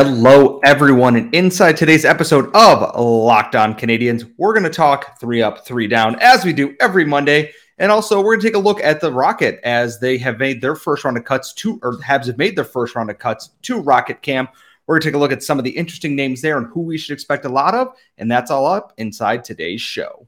Hello, everyone, and inside today's episode of Locked On Canadiens, we're going to talk three up, three down, as we do every Monday. And also, we're going to take a look at the Rocket as they have made their first round of cuts to, or the Habs have made their first round of cuts to Rocket Camp. We're going to take a look at some of the interesting names there and who we should expect a lot of. And that's all up inside today's show.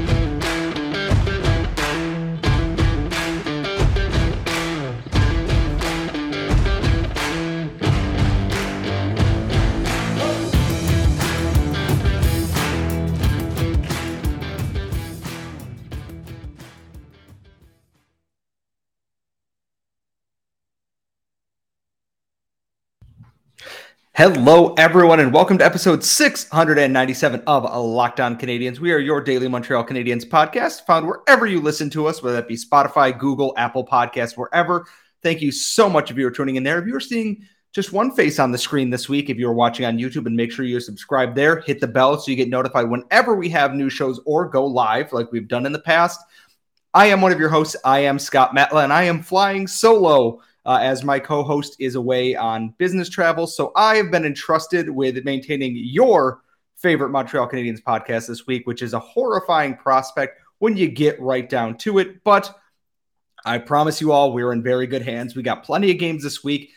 Hello, everyone, and welcome to episode 697 of Locked On Canadiens. We are your daily Montreal Canadiens podcast, found wherever you listen to us, whether that be Spotify, Google, Apple Podcasts, wherever. Thank you so much if you are tuning in there. If you are seeing just one face on the screen this week, if you're watching on YouTube, and make sure you subscribe there, hit the bell so you get notified whenever we have new shows or go live like we've done in the past. I am one of your hosts. I am Scott Matla, and I am flying solo uh, as my co host is away on business travel. So I have been entrusted with maintaining your favorite Montreal Canadiens podcast this week, which is a horrifying prospect when you get right down to it. But I promise you all, we're in very good hands. We got plenty of games this week.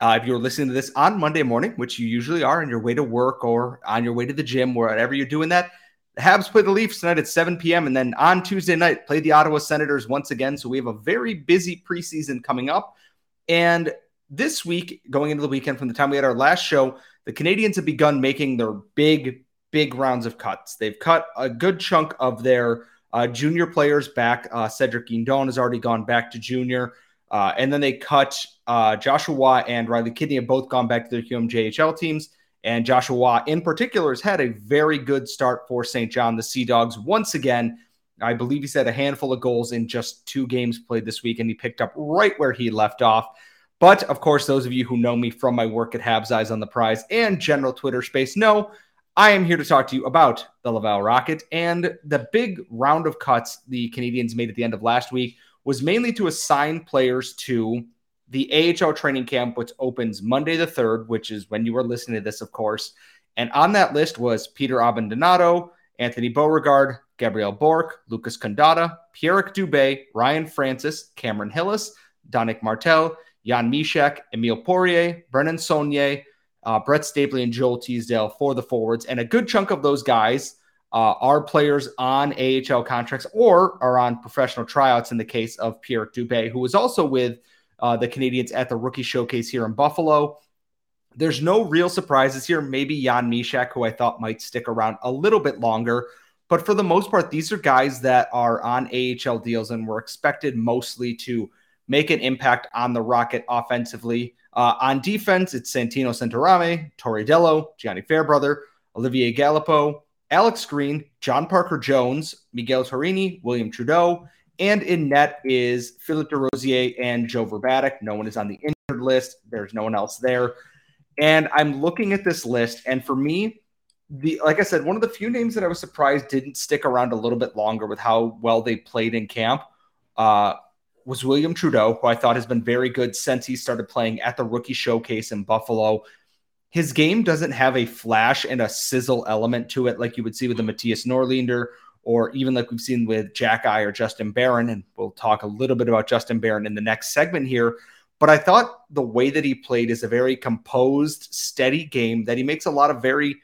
Uh, if you're listening to this on Monday morning, which you usually are on your way to work or on your way to the gym, wherever you're doing that, the Habs play the Leafs tonight at 7 p.m. And then on Tuesday night, play the Ottawa Senators once again. So we have a very busy preseason coming up. And this week, going into the weekend, from the time we had our last show, the Canadiens have begun making their big, big rounds of cuts. They've cut a good chunk of their uh, junior players back. Uh, Cedric Guindon has already gone back to junior. Uh, and then they cut uh, Joshua and Riley Kidney have both gone back to their QMJHL teams. And Joshua in particular, has had a very good start for St. John, the Sea Dogs. Once again, I believe he said a handful of goals in just two games played this week, and he picked up right where he left off. But of course, those of you who know me from my work at Habs Eyes on the Prize and general Twitter space know I am here to talk to you about the Laval Rocket. And the big round of cuts the Canadiens made at the end of last week was mainly to assign players to the AHL training camp, which opens Monday the 3rd, which is when you are listening to this, of course. And on that list was Peter Abbandonato, Anthony Beauregard, Gabriel Bourque, Lucas Condotta, Pierre Dubé, Ryan Francis, Cameron Hillis, Danick Martel, Jan Mysak, Emile Poirier, Brennan Saunier, uh, Brett Stapley, and Joel Teasdale for the forwards. And a good chunk of those guys uh, are players on AHL contracts or are on professional tryouts in the case of Pierre Dubé, who was also with uh, the Canadiens at the rookie showcase here in Buffalo. There's no real surprises here. Maybe Jan Mysak, who I thought might stick around a little bit longer. But for the most part, these are guys that are on AHL deals and were expected mostly to make an impact on the Rocket offensively. Uh, on defense, it's Santino Santarame, Torey Dello, Gianni Fairbrother, Olivier Galipeau, Alex Green, John Parker Jones, Miguel Tourigny, William Trudeau, and in net is Philippe Desrosiers and Joe Vrbetic. No one is on the injured list. There's no one else there. And I'm looking at this list, and for me, the like I said, one of the few names that I was surprised didn't stick around a little bit longer with how well they played in camp uh, was William Trudeau, who I thought has been very good since he started playing at the rookie showcase in Buffalo. His game doesn't have a flash and a sizzle element to it like you would see with the Mattias Norlinder or even like we've seen with Xhekaj or Justin Barron. And we'll talk a little bit about Justin Barron in the next segment here. But I thought the way that he played is a very composed, steady game that he makes a lot of very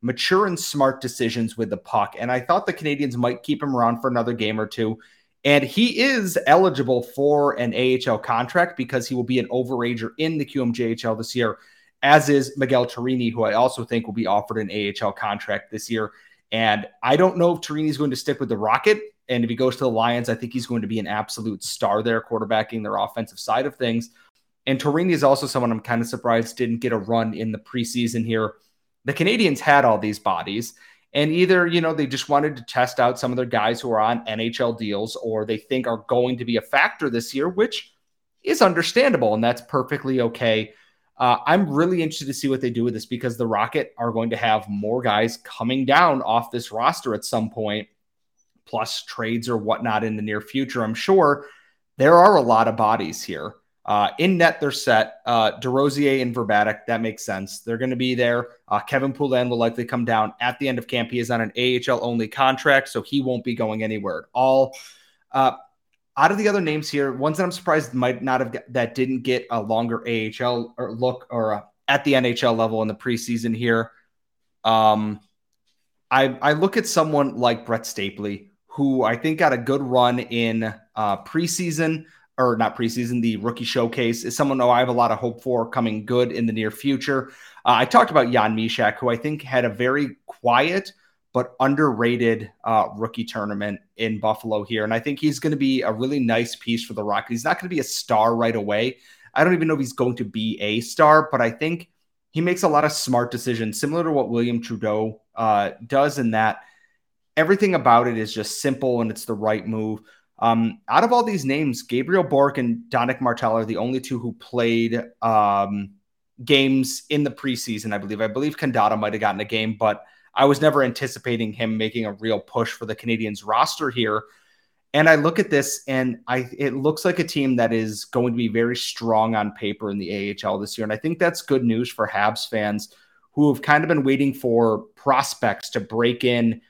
mature and smart decisions with the puck. And I thought the Canadiens might keep him around for another game or two. And he is eligible for an AHL contract because he will be an overager in the QMJHL this year, as is Miguel Tourigny, who I also think will be offered an AHL contract this year. And I don't know if Tourigny is going to stick with the Rocket. And if he goes to the Lions, I think he's going to be an absolute star there, quarterbacking their offensive side of things. And Tourigny is also someone I'm kind of surprised didn't get a run in the preseason here the Canadiens had all these bodies. And either, you know, they just wanted to test out some of their guys who are on NHL deals or they think are going to be a factor this year, which is understandable and that's perfectly okay. Uh, I'm really interested to see what they do with this because the Rocket are going to have more guys coming down off this roster at some point, plus trades or whatnot in the near future. I'm sure there are a lot of bodies here. Uh, in net, they're set. Uh, Desrosiers and Vrbetic, that makes sense. They're going to be there. Uh, Kevin Poulin will likely come down at the end of camp. He is on an AHL only contract, so he won't be going anywhere at all. Uh, out of the other names here, ones that I'm surprised might not have that didn't get a longer AHL or look or uh, at the NHL level in the preseason here. Um, I I look at someone like Brett Stapley, who I think got a good run in uh, preseason or not preseason, the rookie showcase is someone who I have a lot of hope for coming good in the near future. Uh, I talked about Jan Mysak, who I think had a very quiet but underrated uh, rookie tournament in Buffalo here. And I think he's going to be a really nice piece for the Rockets. He's not going to be a star right away. I don't even know if he's going to be a star, but I think he makes a lot of smart decisions, similar to what William Trudeau uh, does in that everything about it is just simple and it's the right move. Um, out of all these names, Gabriel Bourque and Danick Martel are the only two who played um, games in the preseason, I believe. I believe Condotta might have gotten a game, but I was never anticipating him making a real push for the Canadiens roster here. And I look at this and I it looks like a team that is going to be very strong on paper in the AHL this year. And I think that's good news for Habs fans who have kind of been waiting for prospects to break in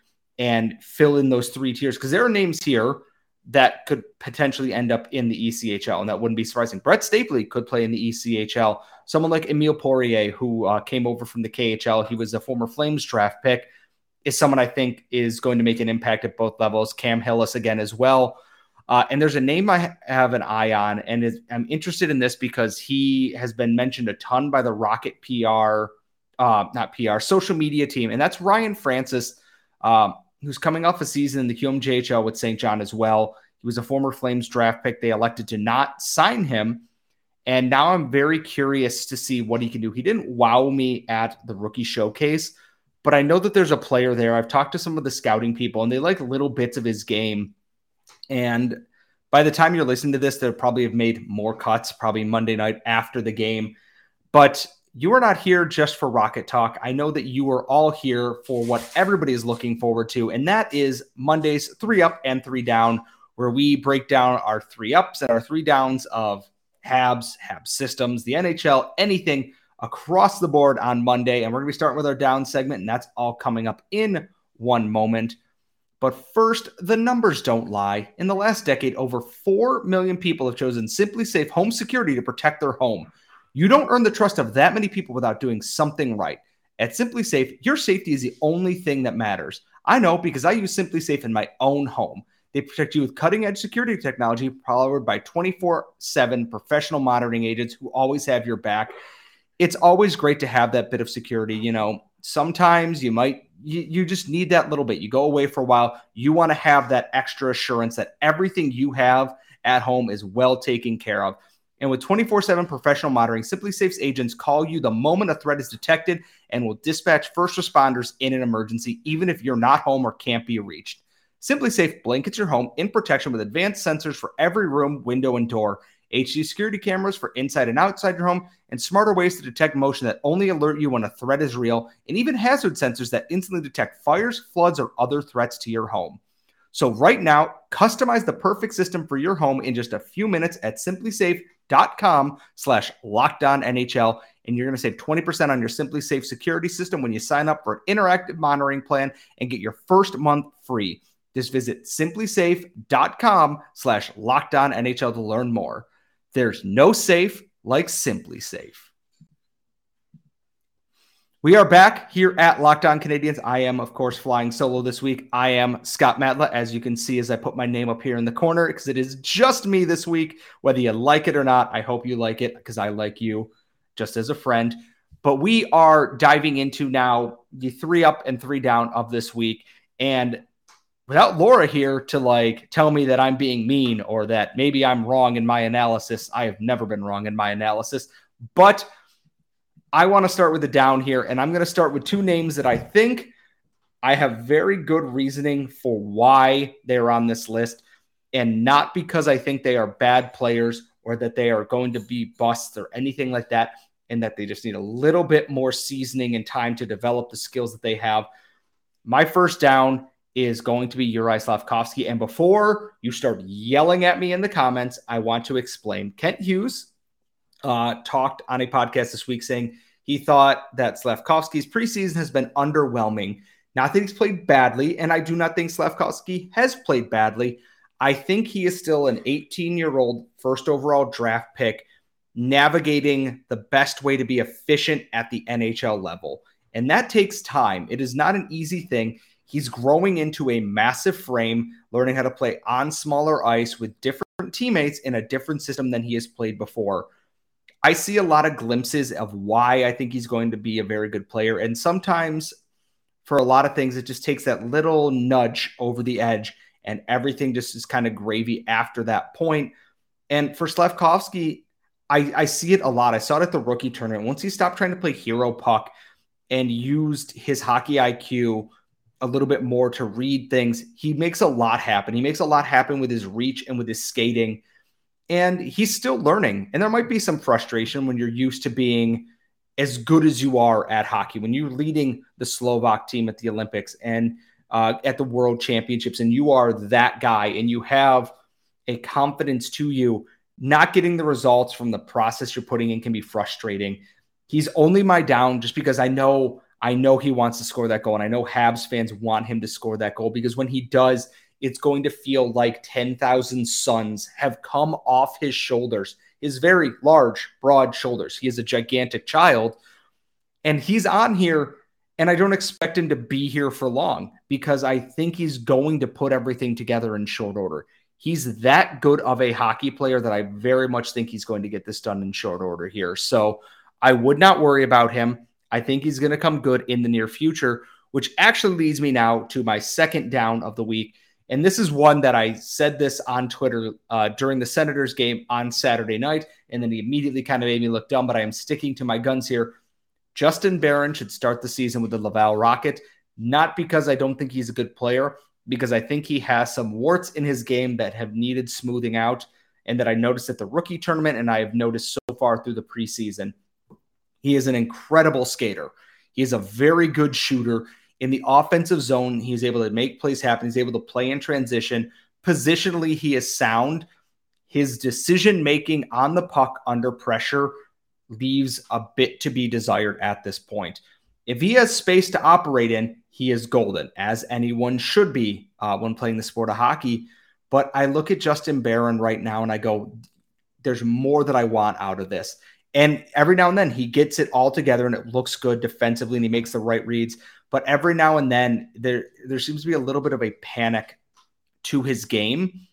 and fill in those three tiers because there are names here that could potentially end up in the ECHL, and that wouldn't be surprising. Brett Stapley could play in the ECHL. Someone like Emile Poirier, who uh, came over from the KHL, he was a former Flames draft pick, is someone I think is going to make an impact at both levels. Cam Hillis again as well. Uh, and there's a name I have an eye on, and is, I'm interested in this because he has been mentioned a ton by the Rocket PR, uh, not PR, social media team, and that's Ryan Francis. Um, who's coming off a season in the QMJHL with St. John as well. He was a former Flames draft pick. They elected to not sign him. And now I'm very curious to see what he can do. He didn't wow me at the rookie showcase, but I know that there's a player there. I've talked to some of the scouting people, and they like little bits of his game. And by the time you're listening to this, they'll probably have made more cuts, probably Monday night after the game. But you are not here just for Rocket Talk. I know that you are all here for what everybody is looking forward to, and that is Monday's three up and three down, where we break down our three ups and our three downs of Habs, Habs systems, the NHL, anything across the board on Monday. And we're going to be starting with our down segment, and that's all coming up in one moment. But first, the numbers don't lie. In the last decade, over 4 million people have chosen SimpliSafe Home Security to protect their home. You don't earn the trust of that many people without doing something right. At SimpliSafe, your safety is the only thing that matters. I know because I use SimpliSafe in my own home. They protect you with cutting edge security technology powered by 24 7 professional monitoring agents who always have your back. It's always great to have that bit of security. You know, sometimes you might, you, you just need that little bit. You go away for a while. You want to have that extra assurance that everything you have at home is well taken care of. And with 24 7 professional monitoring, SimpliSafe's agents call you the moment a threat is detected and will dispatch first responders in an emergency, even if you're not home or can't be reached. SimpliSafe blankets your home in protection with advanced sensors for every room, window, and door, HD security cameras for inside and outside your home, and smarter ways to detect motion that only alert you when a threat is real, and even hazard sensors that instantly detect fires, floods, or other threats to your home. So right now, customize the perfect system for your home in just a few minutes at simplisafe.com slash lockdown NHL. And you're going to save 20% on your SimpliSafe security system when you sign up for an interactive monitoring plan and get your first month free. Just visit simplisafe.com slash lockdown NHL to learn more. There's no safe like SimpliSafe. We are back here at Locked On Canadiens. I am, of course, flying solo this week. I am Scott Matla, as you can see as I put my name up here in the corner, because it is just me this week. Whether you like it or not, I hope you like it because I like you just as a friend. But we are diving into now the three up and three down of this week. And without Laura here to like tell me that I'm being mean or that maybe I'm wrong in my analysis, I have never been wrong in my analysis. But I want to start with the down here, and I'm going to start with two names that I think I have very good reasoning for why they're on this list, and not because I think they are bad players or that they are going to be busts or anything like that. and that they just need a little bit more seasoning and time to develop the skills that they have. My first down is going to be Juraj Slafkovsky. And before you start yelling at me in the comments, I want to explain. Kent Hughes uh, talked on a podcast this week saying he thought that Slafkovsky's preseason has been underwhelming. Not that he's played badly, and I do not think Slafkovsky has played badly. I think he is still an 18 year old first overall draft pick navigating the best way to be efficient at the NHL level. And that takes time. It is not an easy thing. He's growing into a massive frame, learning how to play on smaller ice with different teammates in a different system than he has played before. I see a lot of glimpses of why I think he's going to be a very good player. And sometimes for a lot of things, it just takes that little nudge over the edge and everything just is kind of gravy after that point. And for Slafkovsky, I, I see it a lot. I saw it at the rookie tournament. Once he stopped trying to play hero puck and used his hockey IQ a little bit more to read things, he makes a lot happen. He makes a lot happen with his reach and with his skating. And he's still learning. And there might be some frustration when you're used to being as good as you are at hockey, when you're leading the Slovak team at the Olympics and uh, at the World Championships, and you are that guy, and you have a confidence to you. Not getting the results from the process you're putting in can be frustrating. He's only my down just because I know I know he wants to score that goal, and I know Habs fans want him to score that goal because when he does, it's going to feel like 10,000 suns have come off his shoulders, his very large, broad shoulders. He is a gigantic child, and he's on here and I don't expect him to be here for long because I think he's going to put everything together in short order. He's that good of a hockey player that I very much think he's going to get this done in short order here. So I would not worry about him. I think he's going to come good in the near future, which actually leads me now to my second down of the week. And this is one that I said this on Twitter uh, during the Senators game on Saturday night. And then he immediately kind of made me look dumb, but I am sticking to my guns here. Justin Barron should start the season with the Laval Rocket, not because I don't think he's a good player, because I think he has some warts in his game that have needed smoothing out and that I noticed at the rookie tournament and I have noticed so far through the preseason. He is an incredible skater. He is a very good shooter. In the offensive zone, he's able to make plays happen. He's able to play in transition. Positionally, he is sound. His decision making on the puck under pressure leaves a bit to be desired at this point. If he has space to operate in, he is golden, as anyone should be uh, when playing the sport of hockey. But I look at Justin Barron right now and I go, there's more that I want out of this. And every now and then he gets it all together and it looks good defensively and he makes the right reads. But every now and then there there seems to be a little bit of a panic to his game.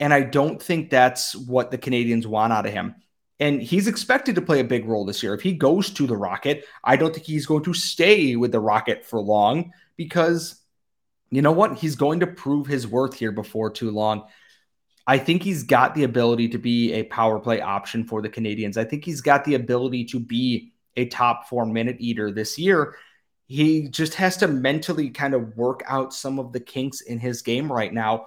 And I don't think that's what the Canadiens want out of him. And he's expected to play a big role this year. If he goes to the Rocket, I don't think he's going to stay with the Rocket for long because you know what? He's going to prove his worth here before too long. I think he's got the ability to be a power play option for the Canadiens. I think he's got the ability to be a top four minute eater this year. He just has to mentally kind of work out some of the kinks in his game right now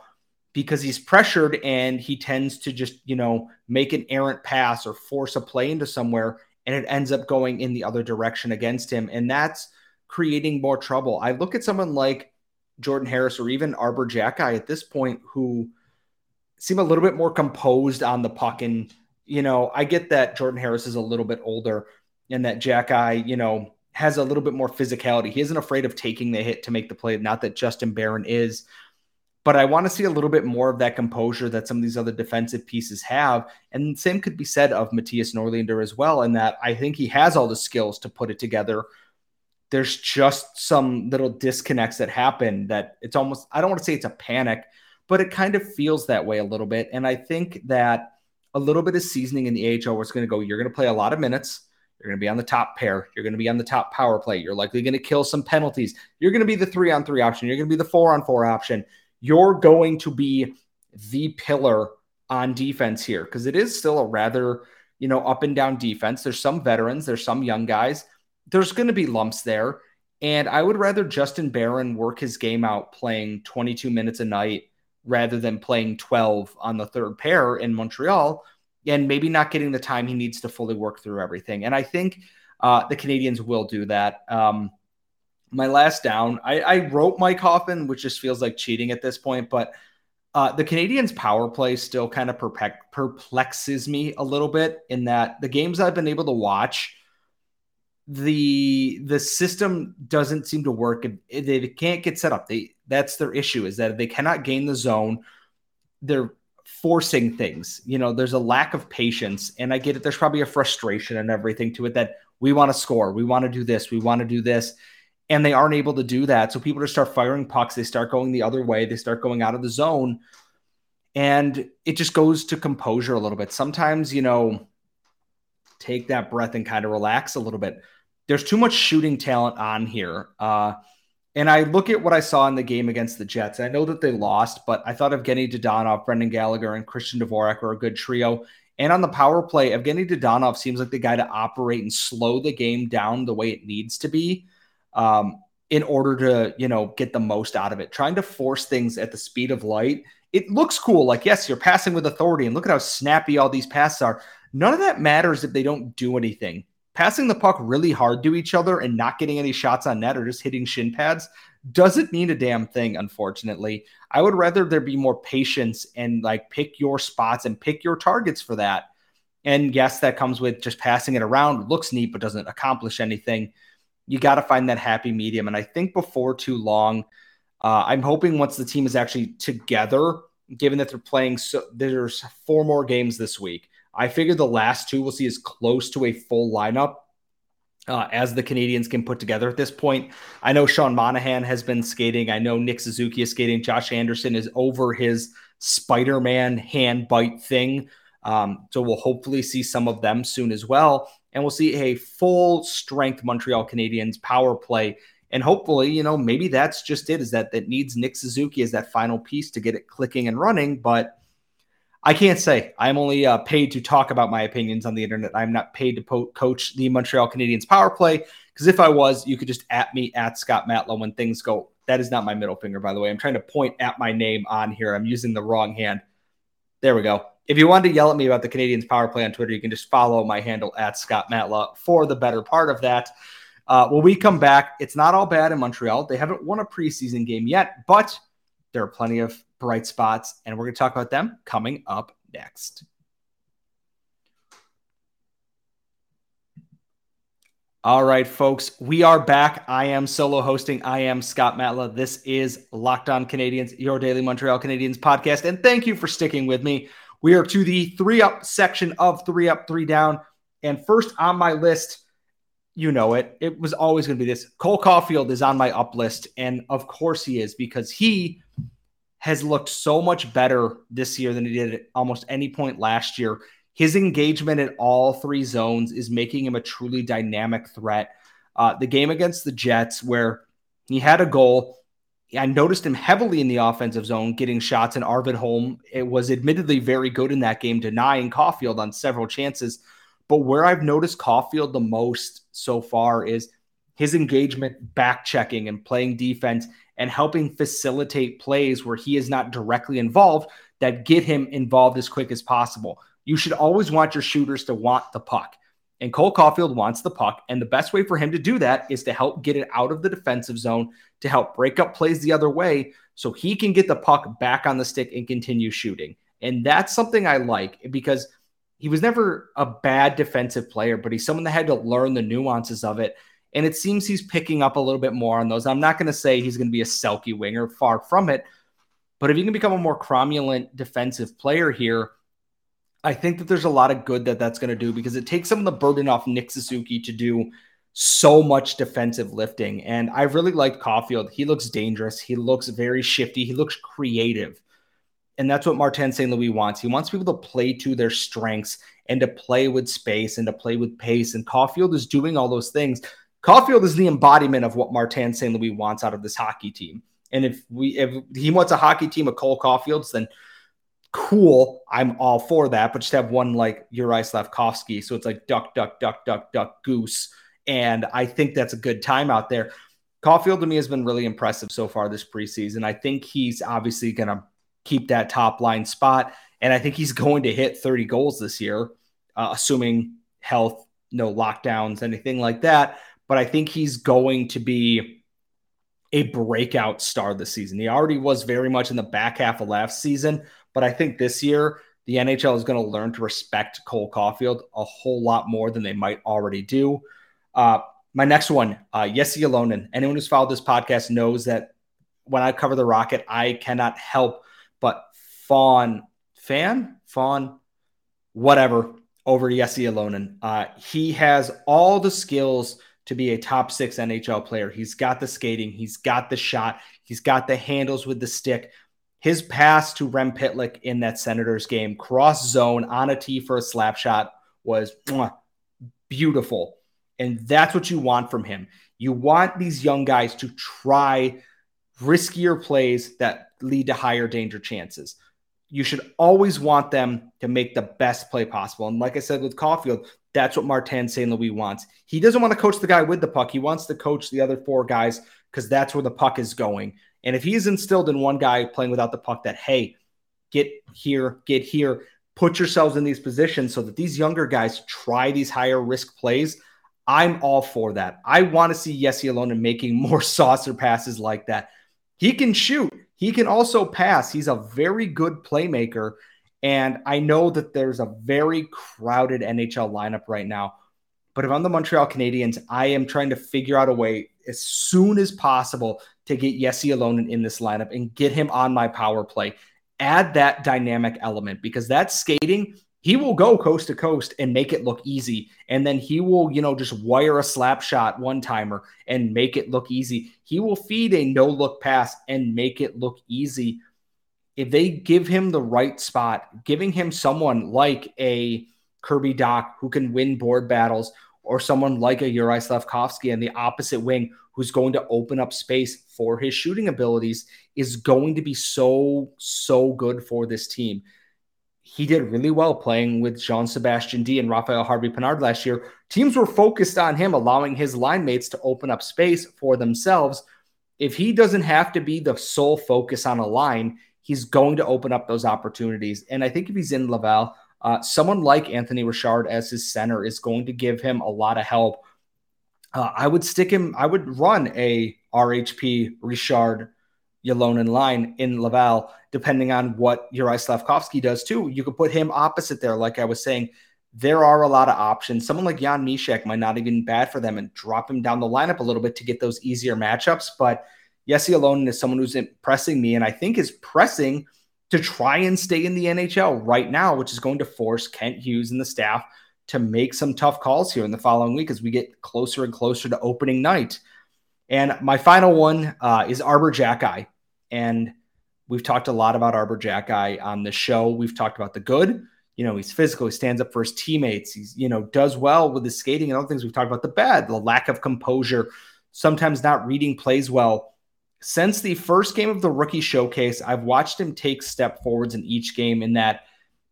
because he's pressured and he tends to just, you know, make an errant pass or force a play into somewhere and it ends up going in the other direction against him. And that's creating more trouble. I look at someone like Jordan Harris or even Arber Xhekaj at this point who seem a little bit more composed on the puck. And, you know, I get that Jordan Harris is a little bit older and that Xhekaj, you know, has a little bit more physicality. He isn't afraid of taking the hit to make the play. Not that Justin Barron is but I want to see a little bit more of that composure that some of these other defensive pieces have. And same could be said of Mattias Norlinder as well, in that I think he has all the skills to put it together. There's just some little disconnects that happen that it's almost, I don't want to say it's a panic, but it kind of feels that way a little bit. And I think that a little bit of seasoning in the AHL it's going to go, you're going to play a lot of minutes. You're going to be on the top pair. You're going to be on the top power play. You're likely going to kill some penalties. You're going to be the three on three option. You're going to be the four on four option you're going to be the pillar on defense here because it is still a rather, you know, up and down defense. There's some veterans, there's some young guys. There's going to be lumps there. And I would rather Justin Barron work his game out playing 22 minutes a night rather than playing 12 on the third pair in Montreal and maybe not getting the time he needs to fully work through everything. And I think uh, the Canadiens will do that. Um, my last down, I, I, wrote Mike Hoffman, which just feels like cheating at this point, but uh, the Canadiens' power play still kind of perplexes me a little bit in that the games I've been able to watch, the the system doesn't seem to work. They can't get set up. They that's their issue is that they cannot gain the zone. They're forcing things. You know, there's a lack of patience, and I get it. There's probably a frustration and everything to it that we want to score, we want to do this, we want to do this, and they aren't able to do that. So people just start firing pucks. They start going the other way. They start going out of the zone, and it just goes to composure a little bit. Sometimes, you know, take that breath and kind of relax a little bit. There's too much shooting talent on here. Uh, and I look at what I saw in the game against the Jets. I know that they lost, but I thought Evgeny Dadonov, Brendan Gallagher, and Christian Dvorak were a good trio. And on the power play, Evgeny Dadonov seems like the guy to operate and slow the game down the way it needs to be um, in order to, you know, get the most out of it. Trying to force things at the speed of light. It looks cool. Like, yes, you're passing with authority, and look at how snappy all these passes are. None of that matters if they don't do anything passing the puck really hard to each other and not getting any shots on net or just hitting shin pads doesn't mean a damn thing, unfortunately. I would rather there be more patience and like pick your spots and pick your targets for that. And yes, that comes with just passing it around. looks neat, but doesn't accomplish anything. You got to find that happy medium. And I think before too long, uh, I'm hoping once the team is actually together, given that they're playing, so there's four more games this week. I figure the last two we'll see as close to a full lineup uh, as the Canadiens can put together at this point. I know Sean Monahan has been skating. I know Nick Suzuki is skating. Josh Anderson is over his Spider Man hand bite thing. Um, so we'll hopefully see some of them soon as well. And we'll see a full strength Montreal Canadiens power play. And hopefully, you know, maybe that's just it is that that needs Nick Suzuki as that final piece to get it clicking and running. But I can't say. I'm only uh, paid to talk about my opinions on the internet. I'm not paid to po- coach the Montreal Canadiens power play because if I was, you could just at me at Scott Matla when things go. That is not my middle finger, by the way. I'm trying to point at my name on here. I'm using the wrong hand. There we go. If you wanted to yell at me about the Canadiens power play on Twitter, you can just follow my handle at Scott Matla for the better part of that. Uh, when we come back, it's not all bad in Montreal. They haven't won a preseason game yet, but there are plenty of bright spots, and we're going to talk about them coming up next. All right, folks, we are back. I am solo hosting. I am Scott Matla. This is Locked On Canadiens, your daily Montreal Canadiens podcast. And thank you for sticking with me. We are to the three up section of three up, three down. And first on my list, you know it. It was always going to be this. Cole Caufield is on my up list. And of course he is because he has looked so much better this year than he did at almost any point last year. His engagement in all three zones is making him a truly dynamic threat. Uh, the game against the Jets, where he had a goal, I noticed him heavily in the offensive zone, getting shots. And Arvid Holm it was admittedly very good in that game, denying Caufield on several chances. But where I've noticed Caufield the most so far is his engagement, back checking, and playing defense and helping facilitate plays where he is not directly involved that get him involved as quick as possible. You should always want your shooters to want the puck. And Cole Caufield wants the puck. And the best way for him to do that is to help get it out of the defensive zone, to help break up plays the other way so he can get the puck back on the stick and continue shooting. And that's something I like because he was never a bad defensive player, but he's someone that had to learn the nuances of it. And it seems he's picking up a little bit more on those. I'm not going to say he's going to be a Selke winger, far from it. But if you can become a more cromulent defensive player here, I think that there's a lot of good that that's going to do because it takes some of the burden off Nick Suzuki to do so much defensive lifting. And I really like Caufield. He looks dangerous. He looks very shifty. He looks creative. And that's what Martin St. Louis wants. He wants people to play to their strengths and to play with space and to play with pace. And Caufield is doing all those things. Caufield is the embodiment of what Martin St. Louis wants out of this hockey team. And if we if he wants a hockey team of Cole Caufields, then cool. I'm all for that. But just have one like Juraj Slafkovsky. So it's like duck, duck, duck, duck, duck, goose. And I think that's a good time out there. Caufield to me has been really impressive so far this preseason. I think he's obviously going to keep that top line spot. And I think he's going to hit 30 goals this year, uh, assuming health, no lockdowns, anything like that. But I think he's going to be a breakout star this season. He already was very much in the back half of last season, but I think this year the NHL is going to learn to respect Cole Caufield a whole lot more than they might already do. Uh, my next one, uh, Jesse Ylonen. Anyone who's followed this podcast knows that when I cover the Rocket, I cannot help but fawn, fan, fawn, whatever, over Jesse Ylonen. Uh, he has all the skills to be a top six NHL player. He's got the skating, he's got the shot, he's got the handles with the stick. His pass to Rem Pitlick in that Senators game, cross zone on a tee for a slap shot, was beautiful. And that's what you want from him. You want these young guys to try riskier plays that lead to higher danger chances. You should always want them to make the best play possible. And like I said with Caufield, that's what Martin St. Louis wants. He doesn't want to coach the guy with the puck. He wants to coach the other four guys because that's where the puck is going. And if he's instilled in one guy playing without the puck that, hey, get here, get here, put yourselves in these positions so that these younger guys try these higher risk plays, I'm all for that. I want to see Jesse Ylonen making more saucer passes like that. He can shoot. He can also pass. He's a very good playmaker. And I know that there's a very crowded NHL lineup right now. But if I'm the Montreal Canadiens, I am trying to figure out a way as soon as possible to get Jesse Ylonen in this lineup and get him on my power play. Add that dynamic element because that skating he will go coast to coast and make it look easy. And then he will, you know, just wire a slap shot one timer and make it look easy. He will feed a no look pass and make it look easy. If they give him the right spot, giving him someone like a Kirby Dach who can win board battles, or someone like a Juraj Slafkovsky and the opposite wing who's going to open up space for his shooting abilities is going to be so, so good for this team he did really well playing with Jean Sebastian D and Raphael Harvey Pinard last year. Teams were focused on him, allowing his line mates to open up space for themselves. If he doesn't have to be the sole focus on a line, he's going to open up those opportunities. And I think if he's in Laval, uh, someone like Anthony Richard as his center is going to give him a lot of help. Uh, I would stick him, I would run a RHP Richard Ylonen line in Laval, depending on what Juraj Slafkovsky does too. You could put him opposite there, like I was saying. There are a lot of options. Someone like Jan Mysak might not even bad for them and drop him down the lineup a little bit to get those easier matchups. But Jesse Ylonen is someone who's impressing me and I think is pressing to try and stay in the NHL right now, which is going to force Kent Hughes and the staff to make some tough calls here in the following week as we get closer and closer to opening night. And my final one uh, is Arber Xhekaj. And we've talked a lot about Arber Xhekaj on the show. We've talked about the good. You know, he's physical, he stands up for his teammates, he's, you know, does well with his skating and other things. We've talked about the bad, the lack of composure, sometimes not reading plays well. Since the first game of the rookie showcase, I've watched him take step forwards in each game in that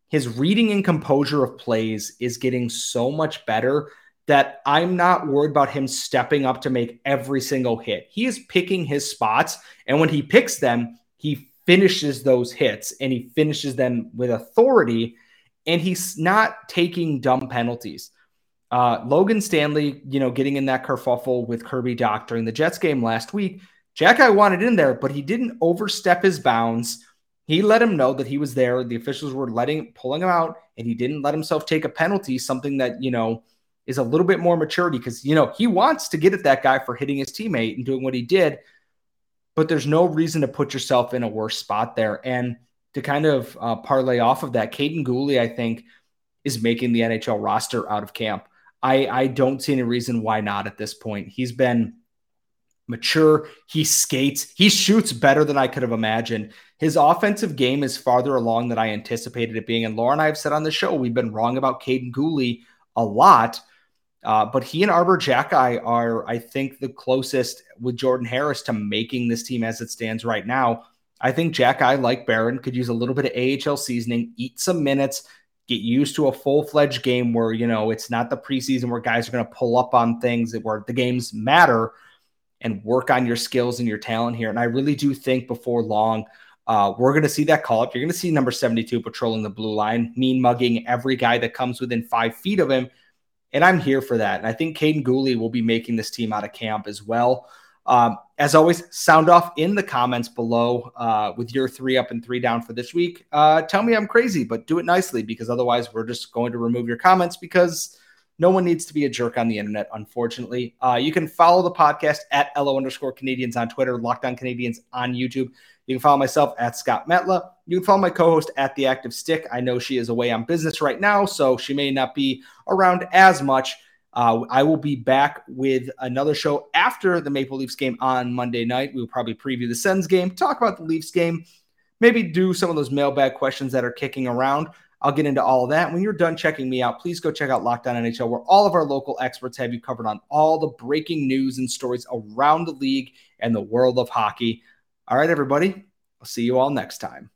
his reading and composure of plays is getting so much better that I'm not worried about him stepping up to make every single hit. He is picking his spots. And when he picks them, he finishes those hits and he finishes them with authority. And he's not taking dumb penalties. Uh, Logan Stanley, you know, getting in that kerfuffle with Kirby Dach during the Jets game last week. Xhekaj wanted in there, but he didn't overstep his bounds. He let him know that he was there. The officials were letting pulling him out, and he didn't let himself take a penalty, something that, you know, is a little bit more maturity because you know he wants to get at that guy for hitting his teammate and doing what he did, but there's no reason to put yourself in a worse spot there. And to kind of uh, parlay off of that, Kaiden Guhle, I think, is making the NHL roster out of camp. I, I don't see any reason why not at this point. He's been mature. He skates. He shoots better than I could have imagined. His offensive game is farther along than I anticipated it being. And Laura and I have said on the show, we've been wrong about Kaiden Guhle a lot. Uh, but he and Arber Xhekaj are, I think, the closest with Jordan Harris to making this team as it stands right now. I think Xhekaj, like Barron, could use a little bit of AHL seasoning, eat some minutes, get used to a full fledged game where, you know, it's not the preseason where guys are going to pull up on things that where the games matter and work on your skills and your talent here. And I really do think before long, Uh, we're going to see that call up. You're going to see number 72 patrolling the blue line, mean mugging every guy that comes within five feet of him. And I'm here for that. And I think Kaiden Guhle will be making this team out of camp as well. Um, as always, sound off in the comments below uh, with your three up and three down for this week. Uh, tell me I'm crazy, but do it nicely because otherwise we're just going to remove your comments because no one needs to be a jerk on the internet, unfortunately. Uh, you can follow the podcast at LO underscore Canadiens on Twitter, Locked On Canadiens on YouTube. You can follow myself at Scott Matla. You can follow my co host at The Active Stick. I know she is away on business right now, so she may not be around as much. Uh, I will be back with another show after the Maple Leafs game on Monday night. We will probably preview the Sens game, talk about the Leafs game, maybe do some of those mailbag questions that are kicking around. I'll get into all of that. When you're done checking me out, please go check out Locked On NHL, where all of our local experts have you covered on all the breaking news and stories around the league and the world of hockey. All right, everybody. I'll see you all next time.